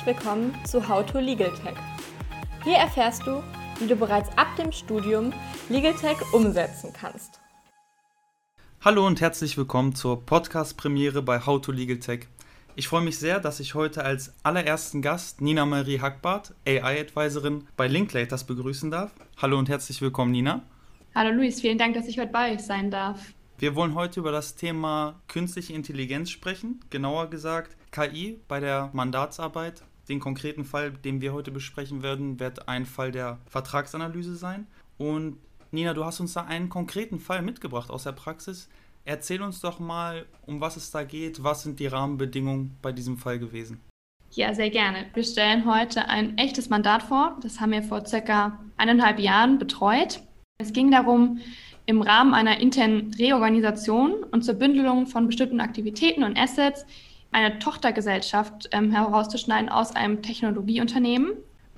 Herzlich willkommen zu How to Legal Tech. Hier erfährst du, wie du bereits ab dem Studium Legal Tech umsetzen kannst. Hallo und herzlich willkommen zur Podcast-Premiere bei How to Legal Tech. Ich freue mich sehr, dass ich heute als allerersten Gast Nina Marie Hackbart, AI-Advisorin bei Linklaters begrüßen darf. Hallo und herzlich willkommen, Nina. Hallo Luis, vielen Dank, dass ich heute bei euch sein darf. Wir wollen heute über das Thema künstliche Intelligenz sprechen, genauer gesagt KI bei der Mandatsarbeit. Den konkreten Fall, den wir heute besprechen werden, wird ein Fall der Vertragsanalyse sein. Und Nina, du hast uns da einen konkreten Fall mitgebracht aus der Praxis. Erzähl uns doch mal, um was es da geht, was sind die Rahmenbedingungen bei diesem Fall gewesen? Ja, sehr gerne. Wir stellen heute ein echtes Mandat vor. Das haben wir vor circa eineinhalb Jahren betreut. Es ging darum, im Rahmen einer internen Reorganisation und zur Bündelung von bestimmten Aktivitäten und Assets eine Tochtergesellschaft ähm, herauszuschneiden aus einem Technologieunternehmen.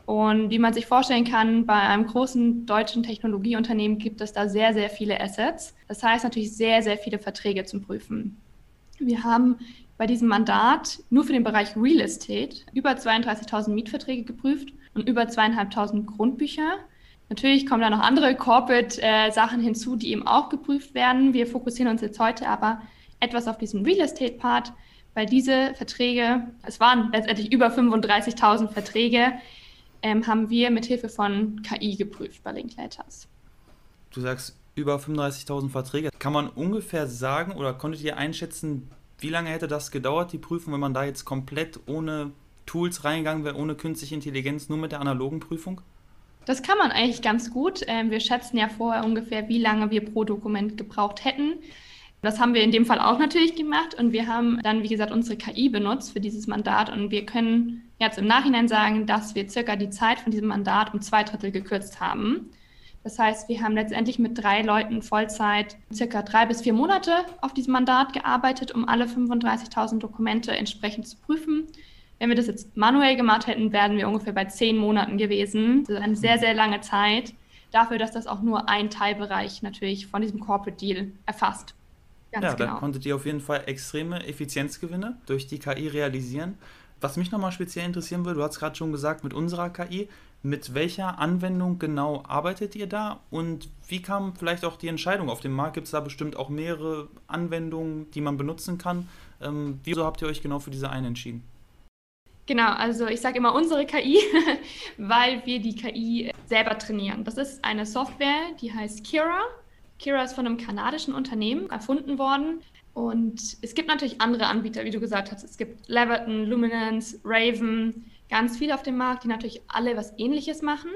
Und wie man sich vorstellen kann, bei einem großen deutschen Technologieunternehmen gibt es da sehr, sehr viele Assets. Das heißt natürlich sehr, sehr viele Verträge zum Prüfen. Wir haben bei diesem Mandat nur für den Bereich Real Estate über 32.000 Mietverträge geprüft und über zweieinhalbtausend Grundbücher. Natürlich kommen da noch andere Corporate-Sachen äh, hinzu, die eben auch geprüft werden. Wir fokussieren uns jetzt heute aber etwas auf diesen Real Estate-Part, weil diese Verträge, es waren letztendlich über 35.000 Verträge, ähm, haben wir mit Hilfe von KI geprüft bei Linklaters. Du sagst über 35.000 Verträge. Kann man ungefähr sagen oder konntet ihr einschätzen, wie lange hätte das gedauert, die Prüfung, wenn man da jetzt komplett ohne Tools reingegangen wäre, ohne künstliche Intelligenz, nur mit der analogen Prüfung? Das kann man eigentlich ganz gut. Ähm, wir schätzen ja vorher ungefähr, wie lange wir pro Dokument gebraucht hätten. Das haben wir in dem Fall auch natürlich gemacht und wir haben dann, wie gesagt, unsere KI benutzt für dieses Mandat und wir können jetzt im Nachhinein sagen, dass wir circa die Zeit von diesem Mandat um zwei Drittel gekürzt haben. Das heißt, wir haben letztendlich mit drei Leuten Vollzeit circa drei bis vier Monate auf diesem Mandat gearbeitet, um alle 35.000 Dokumente entsprechend zu prüfen. Wenn wir das jetzt manuell gemacht hätten, wären wir ungefähr bei zehn Monaten gewesen. Das ist eine sehr, sehr lange Zeit dafür, dass das auch nur ein Teilbereich natürlich von diesem Corporate Deal erfasst. Ganz ja, genau. da konntet ihr auf jeden Fall extreme Effizienzgewinne durch die KI realisieren. Was mich nochmal speziell interessieren würde, du hast gerade schon gesagt, mit unserer KI, mit welcher Anwendung genau arbeitet ihr da und wie kam vielleicht auch die Entscheidung? Auf dem Markt gibt es da bestimmt auch mehrere Anwendungen, die man benutzen kann. Ähm, wieso habt ihr euch genau für diese eine entschieden? Genau, also ich sage immer unsere KI, weil wir die KI selber trainieren. Das ist eine Software, die heißt Kira. Kira ist von einem kanadischen Unternehmen erfunden worden. Und es gibt natürlich andere Anbieter, wie du gesagt hast. Es gibt Leverton, Luminance, Raven, ganz viele auf dem Markt, die natürlich alle was Ähnliches machen.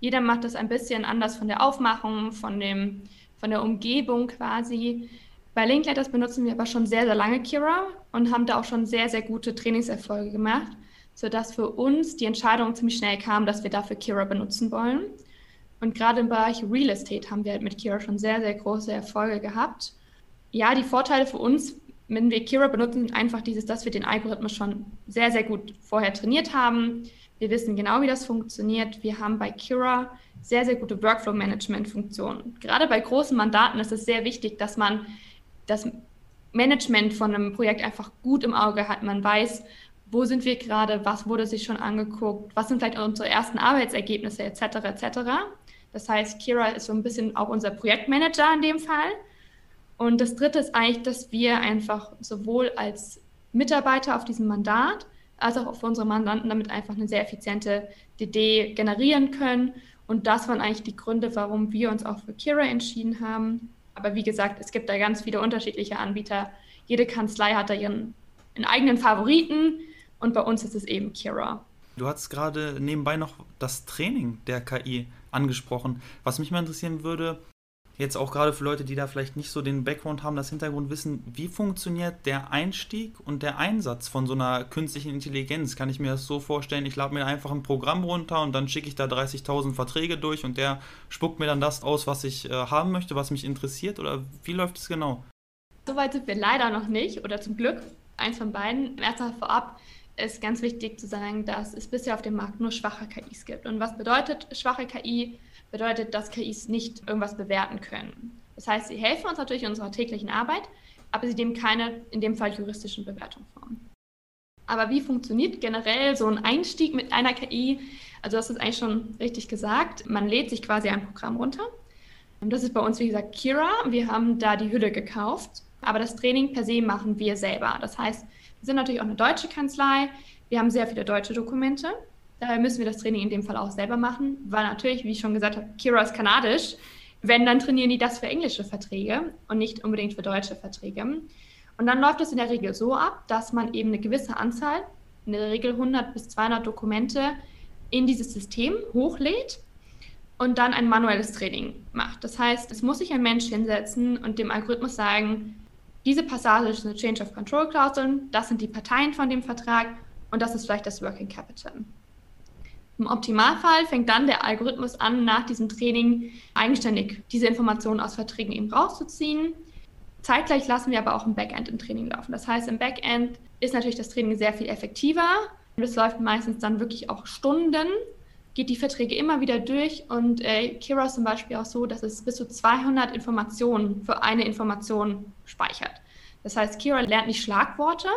Jeder macht das ein bisschen anders von der Aufmachung, von, dem, von der Umgebung quasi. Bei Linkletters benutzen wir aber schon sehr, sehr lange Kira und haben da auch schon sehr, sehr gute Trainingserfolge gemacht, sodass für uns die Entscheidung ziemlich schnell kam, dass wir dafür Kira benutzen wollen. Und gerade im Bereich Real Estate haben wir halt mit Kira schon sehr, sehr große Erfolge gehabt. Ja, die Vorteile für uns, wenn wir Kira benutzen, sind einfach dieses, dass wir den Algorithmus schon sehr, sehr gut vorher trainiert haben. Wir wissen genau, wie das funktioniert. Wir haben bei Kira sehr, sehr gute Workflow-Management-Funktionen. Gerade bei großen Mandaten ist es sehr wichtig, dass man das Management von einem Projekt einfach gut im Auge hat. Man weiß, wo sind wir gerade, was wurde sich schon angeguckt, was sind vielleicht unsere ersten Arbeitsergebnisse etc. etc. Das heißt, Kira ist so ein bisschen auch unser Projektmanager in dem Fall. Und das Dritte ist eigentlich, dass wir einfach sowohl als Mitarbeiter auf diesem Mandat als auch für unsere Mandanten damit einfach eine sehr effiziente DD generieren können. Und das waren eigentlich die Gründe, warum wir uns auch für Kira entschieden haben. Aber wie gesagt, es gibt da ganz viele unterschiedliche Anbieter. Jede Kanzlei hat da ihren, ihren eigenen Favoriten und bei uns ist es eben Kira. Du hast gerade nebenbei noch das Training der KI angesprochen. Was mich mal interessieren würde, jetzt auch gerade für Leute, die da vielleicht nicht so den Background haben, das Hintergrundwissen, wie funktioniert der Einstieg und der Einsatz von so einer künstlichen Intelligenz? Kann ich mir das so vorstellen, ich lade mir einfach ein Programm runter und dann schicke ich da 30.000 Verträge durch und der spuckt mir dann das aus, was ich äh, haben möchte, was mich interessiert? Oder wie läuft es genau? Soweit sind wir leider noch nicht oder zum Glück. Eins von beiden. Erstmal vorab, ist ganz wichtig zu sagen, dass es bisher auf dem Markt nur schwache KIs gibt. Und was bedeutet schwache KI? Bedeutet, dass KIs nicht irgendwas bewerten können. Das heißt, sie helfen uns natürlich in unserer täglichen Arbeit, aber sie nehmen keine, in dem Fall juristischen Bewertung vor. Aber wie funktioniert generell so ein Einstieg mit einer KI? Also das ist eigentlich schon richtig gesagt. Man lädt sich quasi ein Programm runter. Und das ist bei uns, wie gesagt, Kira. Wir haben da die Hülle gekauft. Aber das Training per se machen wir selber. Das heißt, wir sind natürlich auch eine deutsche Kanzlei. Wir haben sehr viele deutsche Dokumente. Daher müssen wir das Training in dem Fall auch selber machen, weil natürlich, wie ich schon gesagt habe, Kira ist kanadisch. Wenn, dann trainieren die das für englische Verträge und nicht unbedingt für deutsche Verträge. Und dann läuft es in der Regel so ab, dass man eben eine gewisse Anzahl, in der Regel 100 bis 200 Dokumente, in dieses System hochlädt und dann ein manuelles Training macht. Das heißt, es muss sich ein Mensch hinsetzen und dem Algorithmus sagen, diese Passage ist eine Change of Control Klausel, das sind die Parteien von dem Vertrag und das ist vielleicht das Working Capital. Im Optimalfall fängt dann der Algorithmus an, nach diesem Training eigenständig diese Informationen aus Verträgen eben rauszuziehen. Zeitgleich lassen wir aber auch im Backend im Training laufen. Das heißt, im Backend ist natürlich das Training sehr viel effektiver. Das läuft meistens dann wirklich auch Stunden, geht die Verträge immer wieder durch und äh, Kira zum Beispiel auch so, dass es bis zu 200 Informationen für eine Information speichert. Das heißt, Kira lernt nicht Schlagworte,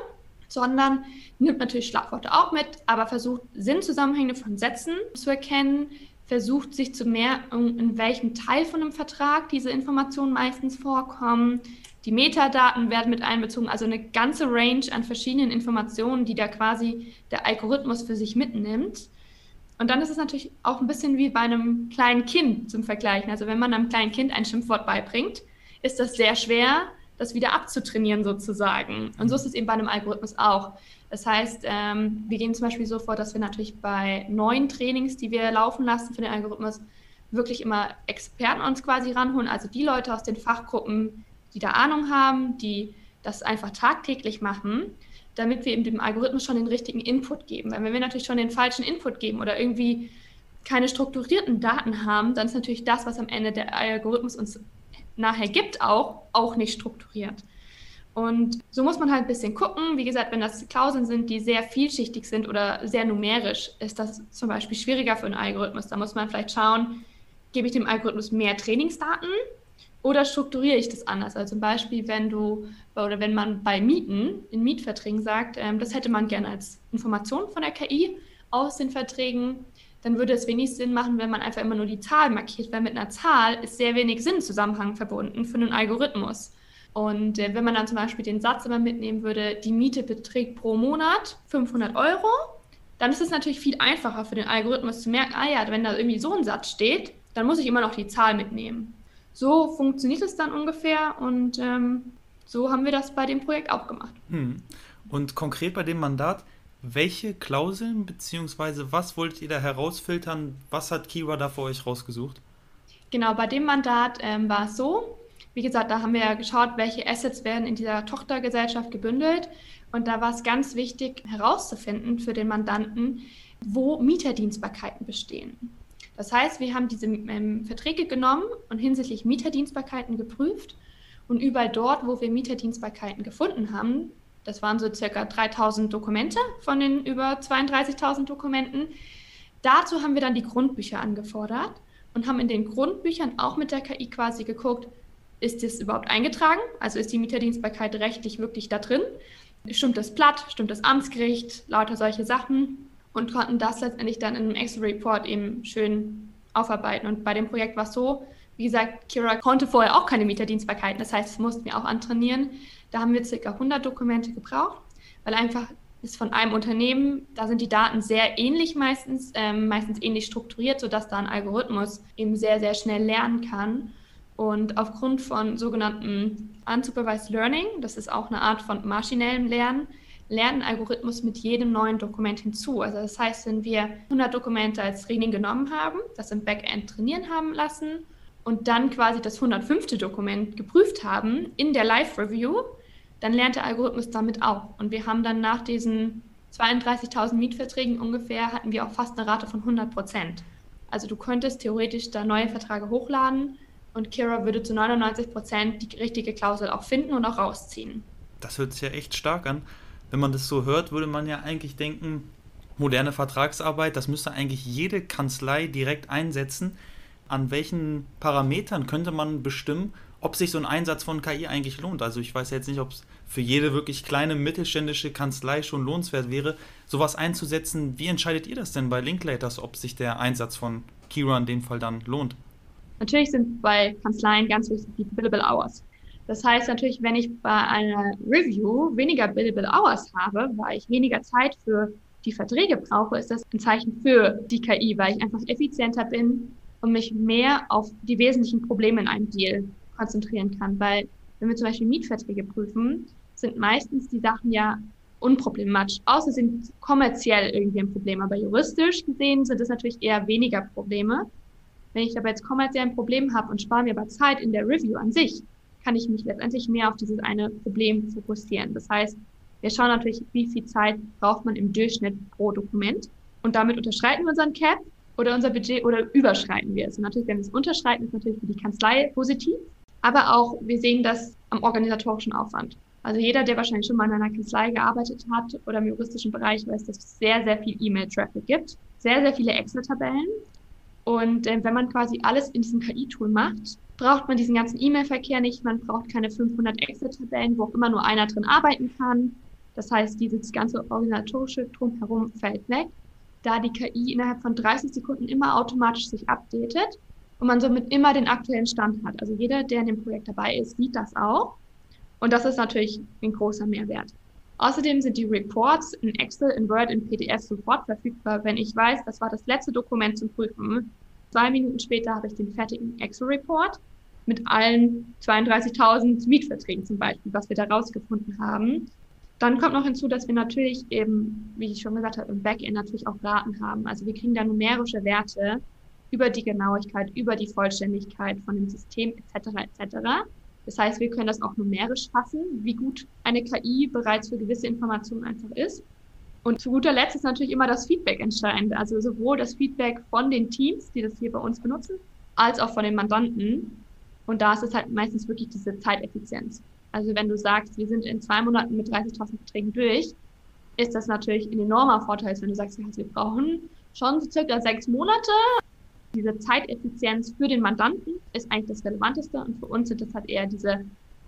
sondern nimmt natürlich Schlagworte auch mit, aber versucht Sinnzusammenhänge von Sätzen zu erkennen, versucht sich zu merken, in welchem Teil von einem Vertrag diese Informationen meistens vorkommen. Die Metadaten werden mit einbezogen, also eine ganze Range an verschiedenen Informationen, die da quasi der Algorithmus für sich mitnimmt. Und dann ist es natürlich auch ein bisschen wie bei einem kleinen Kind zum Vergleichen. Also wenn man einem kleinen Kind ein Schimpfwort beibringt, ist das sehr schwer, das wieder abzutrainieren sozusagen. Und so ist es eben bei einem Algorithmus auch. Das heißt, ähm, wir gehen zum Beispiel so vor, dass wir natürlich bei neuen Trainings, die wir laufen lassen für den Algorithmus, wirklich immer Experten uns quasi ranholen, also die Leute aus den Fachgruppen, die da Ahnung haben, die das einfach tagtäglich machen, damit wir eben dem Algorithmus schon den richtigen Input geben. Weil wenn wir natürlich schon den falschen Input geben oder irgendwie keine strukturierten Daten haben, dann ist natürlich das, was am Ende der Algorithmus uns nachher gibt, auch, auch nicht strukturiert. Und so muss man halt ein bisschen gucken. Wie gesagt, wenn das Klauseln sind, die sehr vielschichtig sind oder sehr numerisch, ist das zum Beispiel schwieriger für einen Algorithmus. Da muss man vielleicht schauen, gebe ich dem Algorithmus mehr Trainingsdaten oder strukturiere ich das anders? Also zum Beispiel, wenn du oder wenn man bei Mieten in Mietverträgen sagt, ähm, das hätte man gerne als Information von der KI aus den Verträgen, dann würde es wenig Sinn machen, wenn man einfach immer nur die Zahl markiert, weil mit einer Zahl ist sehr wenig Sinnzusammenhang verbunden für einen Algorithmus. Und äh, wenn man dann zum Beispiel den Satz immer mitnehmen würde, die Miete beträgt pro Monat 500 Euro, dann ist es natürlich viel einfacher für den Algorithmus zu merken, ah ja, wenn da irgendwie so ein Satz steht, dann muss ich immer noch die Zahl mitnehmen. So funktioniert es dann ungefähr und ähm, so haben wir das bei dem Projekt auch gemacht. Hm. Und konkret bei dem Mandat, welche Klauseln bzw. was wolltet ihr da herausfiltern? Was hat Kira da für euch rausgesucht? Genau, bei dem Mandat ähm, war es so, wie gesagt, da haben wir ja geschaut, welche Assets werden in dieser Tochtergesellschaft gebündelt. Und da war es ganz wichtig herauszufinden für den Mandanten, wo Mieterdienstbarkeiten bestehen. Das heißt, wir haben diese ähm, Verträge genommen und hinsichtlich Mieterdienstbarkeiten geprüft. Und überall dort, wo wir Mieterdienstbarkeiten gefunden haben, das waren so circa 3000 Dokumente von den über 32.000 Dokumenten. Dazu haben wir dann die Grundbücher angefordert und haben in den Grundbüchern auch mit der KI quasi geguckt, ist das überhaupt eingetragen? Also ist die Mieterdienstbarkeit rechtlich wirklich da drin? Stimmt das Blatt? Stimmt das Amtsgericht? Lauter solche Sachen und konnten das letztendlich dann in einem Excel-Report eben schön aufarbeiten. Und bei dem Projekt war es so, wie gesagt, Kira konnte vorher auch keine Mieterdienstbarkeiten, das heißt, das mussten wir auch antrainieren. Da haben wir ca. 100 Dokumente gebraucht, weil einfach ist von einem Unternehmen, da sind die Daten sehr ähnlich meistens, ähm, meistens ähnlich strukturiert, sodass da ein Algorithmus eben sehr, sehr schnell lernen kann. Und aufgrund von sogenannten Unsupervised Learning, das ist auch eine Art von maschinellem Lernen, lernt ein Algorithmus mit jedem neuen Dokument hinzu. Also das heißt, wenn wir 100 Dokumente als Training genommen haben, das im Backend trainieren haben lassen und dann quasi das 105. Dokument geprüft haben in der Live-Review, dann lernt der Algorithmus damit auch. Und wir haben dann nach diesen 32.000 Mietverträgen ungefähr, hatten wir auch fast eine Rate von 100 Prozent. Also du könntest theoretisch da neue Verträge hochladen und Kira würde zu 99 Prozent die richtige Klausel auch finden und auch rausziehen. Das hört sich ja echt stark an. Wenn man das so hört, würde man ja eigentlich denken, moderne Vertragsarbeit, das müsste eigentlich jede Kanzlei direkt einsetzen. An welchen Parametern könnte man bestimmen, ob sich so ein Einsatz von KI eigentlich lohnt? Also ich weiß jetzt nicht, ob es für jede wirklich kleine mittelständische Kanzlei schon lohnenswert wäre, sowas einzusetzen. Wie entscheidet ihr das denn bei Linklaters, ob sich der Einsatz von Kira in dem Fall dann lohnt? Natürlich sind bei Kanzleien ganz wichtig die Billable Hours. Das heißt natürlich, wenn ich bei einer Review weniger Billable Hours habe, weil ich weniger Zeit für die Verträge brauche, ist das ein Zeichen für die KI, weil ich einfach effizienter bin und mich mehr auf die wesentlichen Probleme in einem Deal konzentrieren kann. Weil wenn wir zum Beispiel Mietverträge prüfen, sind meistens die Sachen ja unproblematisch, außer sind kommerziell irgendwie ein Problem. Aber juristisch gesehen sind es natürlich eher weniger Probleme. Wenn ich aber jetzt kommerziell ein Problem habe und spare mir aber Zeit in der Review an sich, kann ich mich letztendlich mehr auf dieses eine Problem fokussieren. Das heißt, wir schauen natürlich, wie viel Zeit braucht man im Durchschnitt pro Dokument und damit unterschreiten wir unseren Cap oder unser Budget oder überschreiten wir es. Und natürlich, wenn wir es unterschreiten, ist natürlich für die Kanzlei positiv, aber auch wir sehen das am organisatorischen Aufwand. Also jeder, der wahrscheinlich schon mal in einer Kanzlei gearbeitet hat oder im juristischen Bereich, weiß, dass es sehr, sehr viel E-Mail-Traffic gibt, sehr, sehr viele Excel-Tabellen. Und äh, wenn man quasi alles in diesem KI-Tool macht, braucht man diesen ganzen E-Mail-Verkehr nicht. Man braucht keine 500 Excel-Tabellen, wo auch immer nur einer drin arbeiten kann. Das heißt, dieses ganze organisatorische Drumherum fällt weg, da die KI innerhalb von 30 Sekunden immer automatisch sich updatet und man somit immer den aktuellen Stand hat. Also jeder, der in dem Projekt dabei ist, sieht das auch. Und das ist natürlich ein großer Mehrwert. Außerdem sind die Reports in Excel, in Word, in PDF sofort verfügbar, wenn ich weiß, das war das letzte Dokument zum Prüfen. Zwei Minuten später habe ich den fertigen Excel-Report mit allen 32.000 Mietverträgen zum Beispiel, was wir da rausgefunden haben. Dann kommt noch hinzu, dass wir natürlich eben, wie ich schon gesagt habe, im Backend natürlich auch Daten haben. Also wir kriegen da numerische Werte über die Genauigkeit, über die Vollständigkeit von dem System etc. etc. Das heißt, wir können das auch numerisch fassen, wie gut eine KI bereits für gewisse Informationen einfach ist. Und zu guter Letzt ist natürlich immer das Feedback entscheidend. Also sowohl das Feedback von den Teams, die das hier bei uns benutzen, als auch von den Mandanten. Und da ist es halt meistens wirklich diese Zeiteffizienz. Also wenn du sagst, wir sind in zwei Monaten mit 30.000 Verträgen durch, ist das natürlich ein enormer Vorteil, wenn du sagst, wir brauchen schon so circa sechs Monate, diese Zeiteffizienz für den Mandanten ist eigentlich das Relevanteste und für uns sind das halt eher diese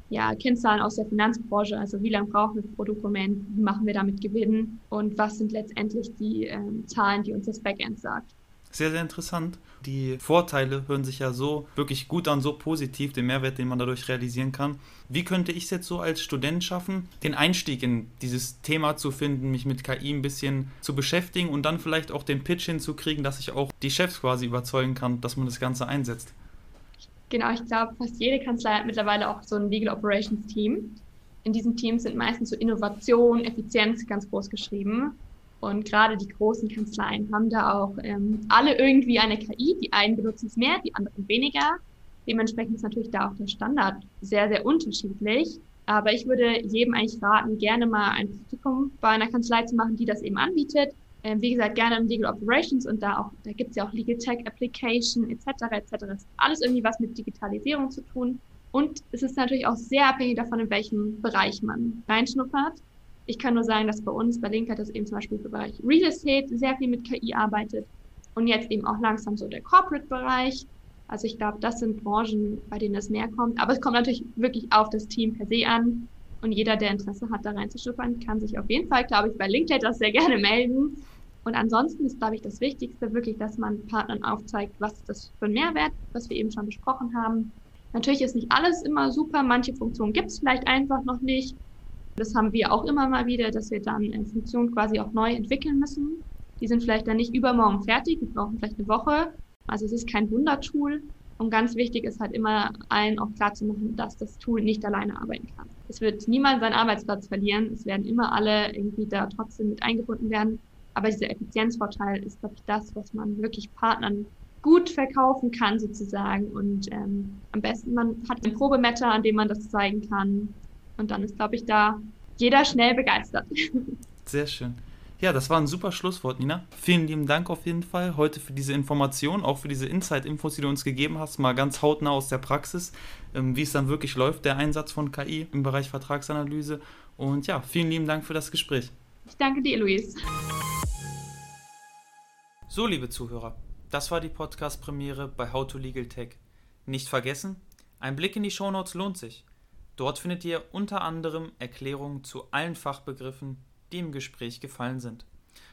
ja, Kennzahlen aus der Finanzbranche, also wie lange brauchen wir pro Dokument, wie machen wir damit Gewinn und was sind letztendlich die ähm, Zahlen, die uns das Backend sagt. Sehr, sehr interessant. Die Vorteile hören sich ja so wirklich gut an, so positiv, den Mehrwert, den man dadurch realisieren kann. Wie könnte ich es jetzt so als Student schaffen, den Einstieg in dieses Thema zu finden, mich mit KI ein bisschen zu beschäftigen und dann vielleicht auch den Pitch hinzukriegen, dass ich auch die Chefs quasi überzeugen kann, dass man das Ganze einsetzt? Genau, ich glaube, fast jede Kanzlei hat mittlerweile auch so ein Legal Operations Team. In diesem Team sind meistens so Innovation, Effizienz ganz groß geschrieben. Und gerade die großen Kanzleien haben da auch ähm, alle irgendwie eine KI. Die einen benutzen es mehr, die anderen weniger. Dementsprechend ist natürlich da auch der Standard sehr, sehr unterschiedlich. Aber ich würde jedem eigentlich raten, gerne mal ein Praktikum bei einer Kanzlei zu machen, die das eben anbietet. Ähm, wie gesagt, gerne im Legal Operations und da auch, da gibt es ja auch Legal Tech Application etc. etc. Das ist alles irgendwie was mit Digitalisierung zu tun. Und es ist natürlich auch sehr abhängig davon, in welchem Bereich man reinschnuppert. Ich kann nur sagen, dass bei uns, bei Linkert, das eben zum Beispiel im Bereich Real Estate sehr viel mit KI arbeitet und jetzt eben auch langsam so der Corporate-Bereich. Also ich glaube, das sind Branchen, bei denen es mehr kommt. Aber es kommt natürlich wirklich auf das Team per se an. Und jeder, der Interesse hat, da reinzuschnuppern, kann sich auf jeden Fall, glaube ich, bei LinkedIn das sehr gerne melden. Und ansonsten ist, glaube ich, das Wichtigste wirklich, dass man Partnern aufzeigt, was ist das für ein Mehrwert, was wir eben schon besprochen haben. Natürlich ist nicht alles immer super. Manche Funktionen gibt es vielleicht einfach noch nicht. Das haben wir auch immer mal wieder, dass wir dann in Funktionen quasi auch neu entwickeln müssen. Die sind vielleicht dann nicht übermorgen fertig, wir brauchen vielleicht eine Woche. Also es ist kein Wundertool. Und ganz wichtig ist halt immer allen auch klar zu machen, dass das Tool nicht alleine arbeiten kann. Es wird niemand seinen Arbeitsplatz verlieren. Es werden immer alle irgendwie da trotzdem mit eingebunden werden. Aber dieser Effizienzvorteil ist, glaube ich, das, was man wirklich Partnern gut verkaufen kann sozusagen. Und ähm, am besten, man hat ein Probemeter, an dem man das zeigen kann. Und dann ist, glaube ich, da jeder schnell begeistert. Sehr schön. Ja, das war ein super Schlusswort, Nina. Vielen lieben Dank auf jeden Fall heute für diese Information, auch für diese Insight-Infos, die du uns gegeben hast, mal ganz hautnah aus der Praxis, ähm, wie es dann wirklich läuft, der Einsatz von KI im Bereich Vertragsanalyse. Und ja, vielen lieben Dank für das Gespräch. Ich danke dir, Luis. So, liebe Zuhörer, Das war die Podcast-Premiere bei How to Legal Tech. Nicht vergessen, ein Blick in die Shownotes lohnt sich. Dort findet ihr unter anderem Erklärungen zu allen Fachbegriffen, die im Gespräch gefallen sind.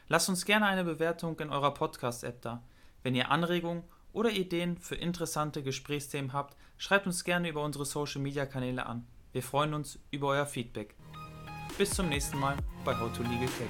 Lasst uns gerne eine Bewertung in eurer Podcast-App da. Wenn ihr Anregungen oder Ideen für interessante Gesprächsthemen habt, schreibt uns gerne über unsere Social-Media-Kanäle an. Wir freuen uns über euer Feedback. Bis zum nächsten Mal bei How to Legal Tech.